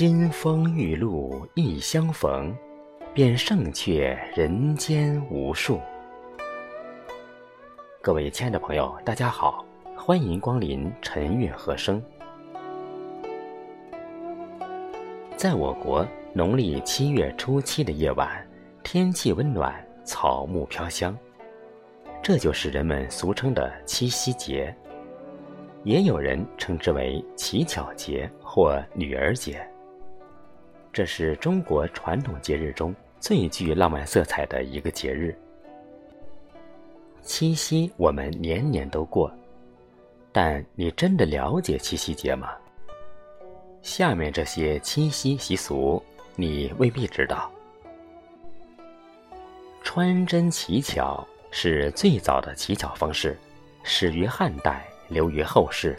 金风玉露一相逢，便胜却人间无数。各位亲爱的朋友，大家好，欢迎光临晨韵和声。在我国农历七月初七的夜晚，天气温暖，草木飘香，这就是人们俗称的七夕节。也有人称之为乞巧节或女儿节。这是中国传统节日中最具浪漫色彩的一个节日。七夕我们年年都过，但你真的了解七夕节吗？下面这些七夕习俗你未必知道。穿针乞巧是最早的乞巧方式，始于汉代，流于后世。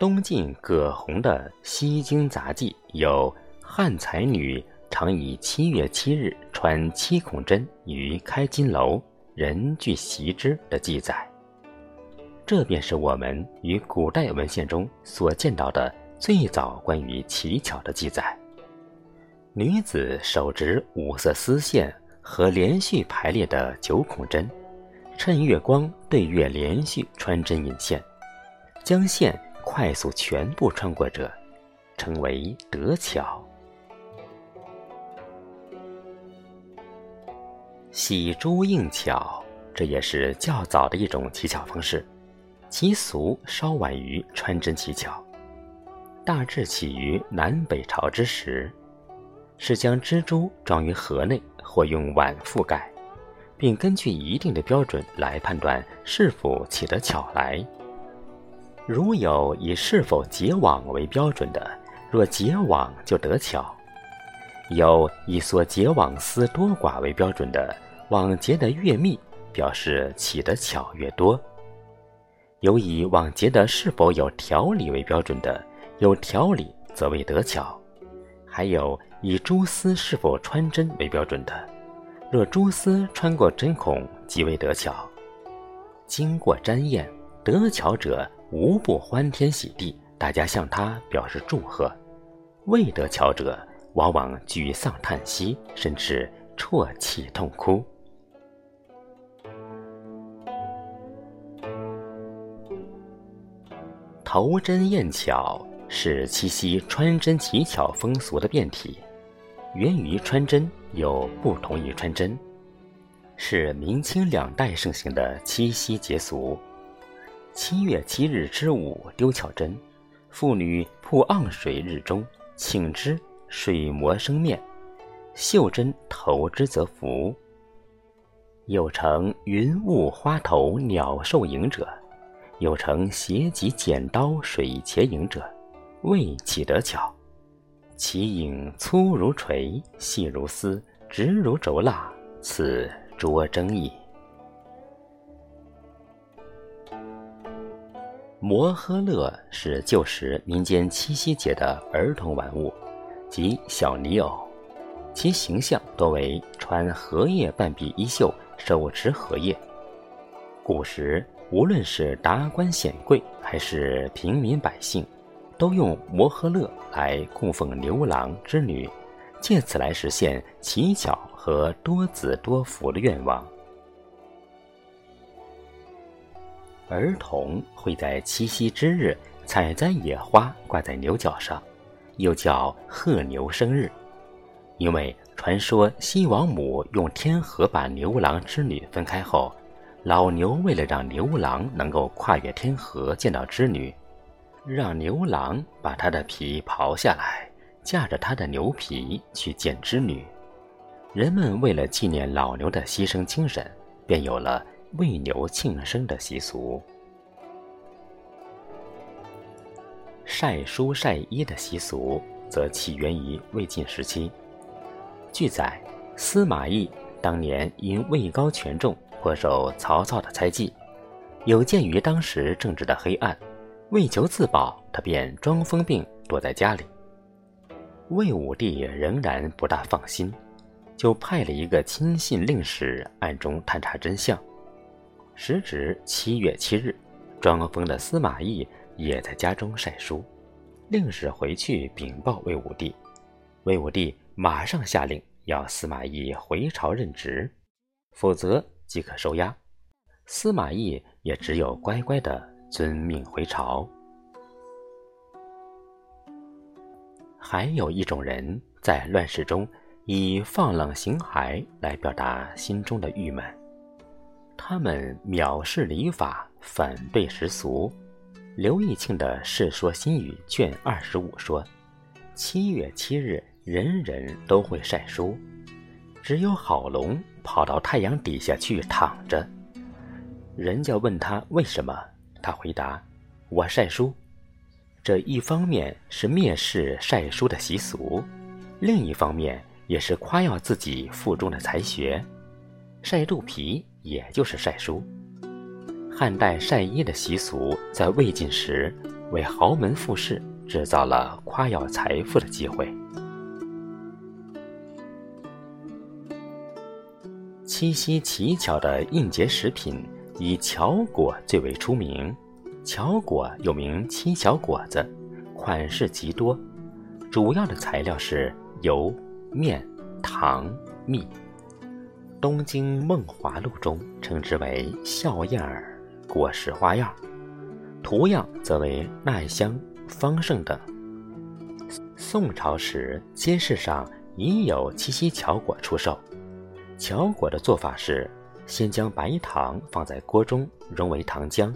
东晋葛洪的《西京杂记》有“汉才女常以七月七日穿七孔针于开金楼，人俱习之”的记载。这便是我们与古代文献中所见到的最早关于乞巧的记载。女子手执五色丝线和连续排列的九孔针，趁月光对月连续穿针引线，将线。快速全部穿过者，称为得巧。喜珠应巧，这也是较早的一种乞巧方式，其俗稍晚于穿针乞巧，大致起于南北朝之时，是将蜘蛛装于盒内或用碗覆盖，并根据一定的标准来判断是否起得巧来。如有以是否结网为标准的，若结网就得巧；有以所结网丝多寡为标准的，网结得越密，表示起得巧越多；有以网结的是否有条理为标准的，有条理则为得巧；还有以蛛丝是否穿针为标准的，若蛛丝穿过针孔即为得巧。经过瞻验，得巧者。无不欢天喜地，大家向他表示祝贺；未得巧者，往往沮丧叹息，甚至啜泣痛哭。投针验巧是七夕穿针乞巧风俗的变体，源于穿针又不同于穿针，是明清两代盛行的七夕节俗。七月七日之午丢巧针，妇女铺盎水日中，请之水磨生面，绣针投之则服。有成云雾花头鸟兽影者，有成斜脊剪刀水茄影者，未起得巧。其影粗如锤，细如丝，直如轴蜡，此拙争矣。摩诃勒是旧时民间七夕节的儿童玩物，即小泥偶，其形象多为穿荷叶半臂衣袖，手持荷叶。古时无论是达官显贵还是平民百姓，都用摩诃勒来供奉牛郎织女，借此来实现乞巧和多子多福的愿望。儿童会在七夕之日采摘野花挂在牛角上，又叫贺牛生日。因为传说西王母用天河把牛郎织女分开后，老牛为了让牛郎能够跨越天河见到织女，让牛郎把他的皮刨下来，架着他的牛皮去见织女。人们为了纪念老牛的牺牲精神，便有了。为牛庆生的习俗，晒书晒衣的习俗则起源于魏晋时期。据载，司马懿当年因位高权重，颇受曹操的猜忌。有鉴于当时政治的黑暗，为求自保，他便装疯病躲在家里。魏武帝仍然不大放心，就派了一个亲信令史暗中探查真相。时值七月七日，装疯的司马懿也在家中晒书。令使回去禀报魏武帝。魏武帝马上下令要司马懿回朝任职，否则即可收押。司马懿也只有乖乖的遵命回朝。还有一种人在乱世中以放浪形骸来表达心中的郁闷，他们藐视礼法，反对世俗。刘义庆的《世说新语》卷二十五说：“七月七日，人人都会晒书，只有郝龙跑到太阳底下去躺着。人家问他为什么，他回答：‘我晒书。’这一方面是蔑视晒书的习俗，另一方面也是夸耀自己腹中的才学。晒肚皮也就是晒书。”汉代晒衣的习俗在魏晋时，为豪门富士制造了夸耀财富的机会。七夕乞巧的应节食品以巧果最为出名，巧果又名七巧果子，款式极多，主要的材料是油、面、糖、蜜。《东京梦华录》中称之为笑燕儿。果实花样，图样则为奈香、方胜等。宋朝时，街市上已有七夕巧果出售。巧果的做法是：先将白糖放在锅中融为糖浆，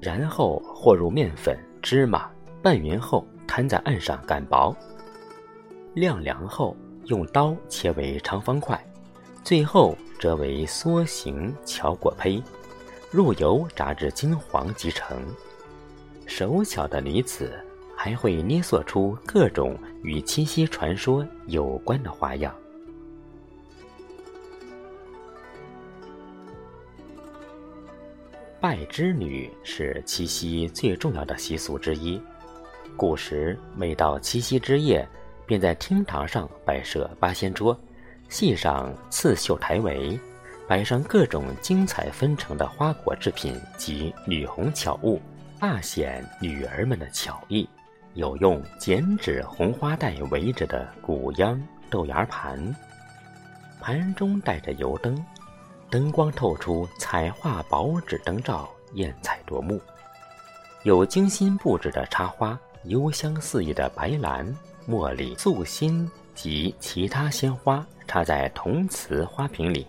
然后和入面粉、芝麻，拌匀后摊在案上擀薄，晾凉后用刀切为长方块，最后折为梭形巧果胚。入油炸至金黄即成。手巧的女子还会捏塑出各种与七夕传说有关的花样。拜织女是七夕最重要的习俗之一。古时每到七夕之夜，便在厅堂上摆设八仙桌，系上刺绣台围。摆上各种精彩纷呈的花果制品及女红巧物，大显女儿们的巧艺。有用剪纸红花带围着的古秧豆芽盘，盘中带着油灯，灯光透出彩画薄纸灯罩，艳彩夺目。有精心布置的插花，幽香四溢的白兰、茉莉、素心及其他鲜花插在铜瓷花瓶里。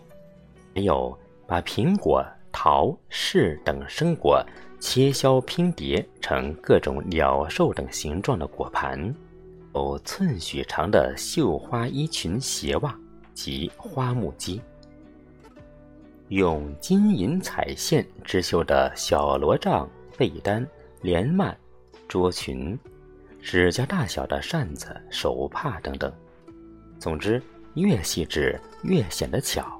还有把苹果、桃、柿等生果切削拼叠成各种鸟兽等形状的果盘，有寸许长的绣花衣裙、鞋袜及花木屐，用金银彩线织绣的小罗帐、被单、帘幔、桌裙，指甲大小的扇子、手帕等等。总之，越细致越显得巧。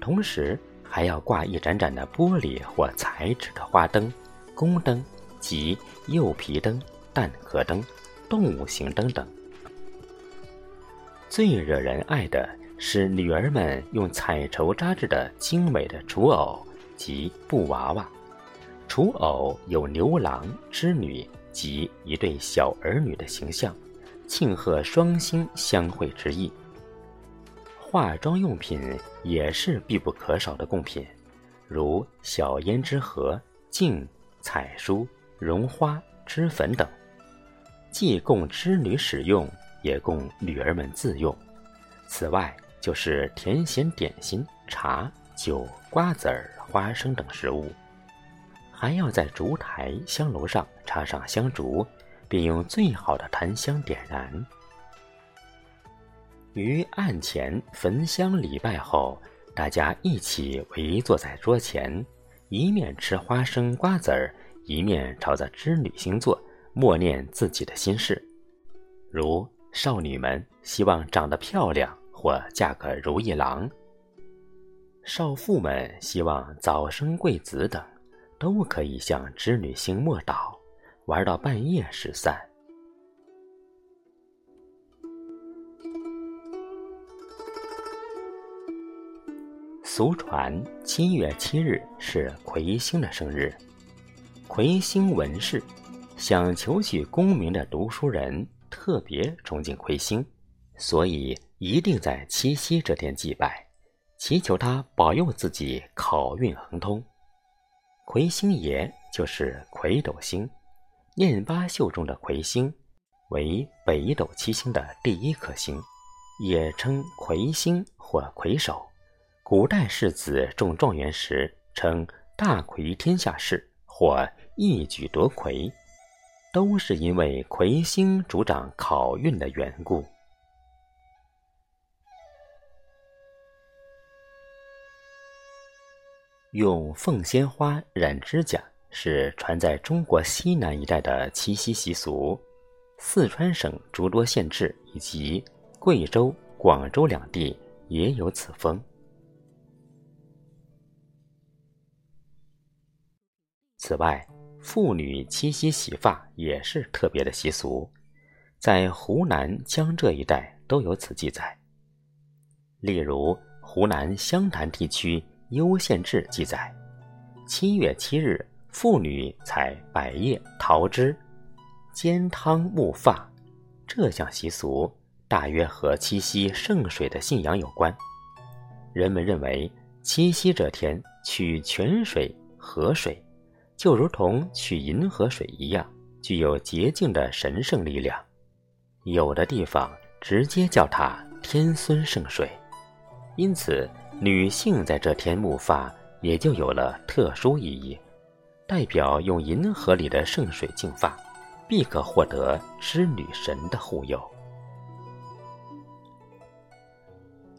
同时还要挂一盏盏的玻璃或彩纸的花灯、宫灯及釉皮灯、蛋壳灯、动物形灯等。最惹人爱的是女儿们用彩绸扎制的精美的竹偶及布娃娃。竹偶有牛郎织女及一对小儿女的形象，庆贺双星相会之意。化妆用品也是必不可少的贡品，如小胭脂盒、镜、彩梳、绒花、脂粉等，既供织女使用，也供女儿们自用。此外，就是甜咸点心、茶酒、瓜子儿、花生等食物，还要在烛台、香炉上插上香烛，并用最好的檀香点燃。于案前焚香礼拜后，大家一起围坐在桌前，一面吃花生瓜子儿，一面朝着织女星座默念自己的心事，如少女们希望长得漂亮或嫁个如意郎，少妇们希望早生贵子等，都可以向织女星默祷，玩到半夜时散。俗传七月七日是魁星的生日，魁星文士，想求取功名的读书人特别崇敬魁星，所以一定在七夕这天祭拜，祈求他保佑自己考运亨通。魁星爷就是魁斗星，念八宿中的魁星，为北斗七星的第一颗星，也称魁星或魁首。古代士子中状元时，称大魁天下士或一举夺魁，都是因为魁星主掌考运的缘故。用凤仙花染指甲是传在中国西南一带的七夕习俗，四川省诸多县志以及贵州、广州两地也有此风。此外，妇女七夕洗发也是特别的习俗，在湖南、江浙一带都有此记载。例如，湖南湘潭地区。幽县志记载，七月七日，妇女采百叶、桃枝，煎汤沐发。这项习俗大约和七夕圣水的信仰有关。人们认为，七夕这天取泉水、河水，就如同取银河水一样，具有洁净的神圣力量。有的地方直接叫它“天孙圣水”，因此。女性在这天沐发，也就有了特殊意义，代表用银河里的圣水净发，必可获得织女神的护佑。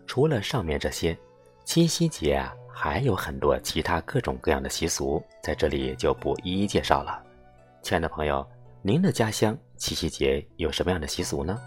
除了上面这些，七夕节啊，还有很多其他各种各样的习俗，在这里就不一一介绍了。亲爱的朋友，您的家乡七夕节有什么样的习俗呢？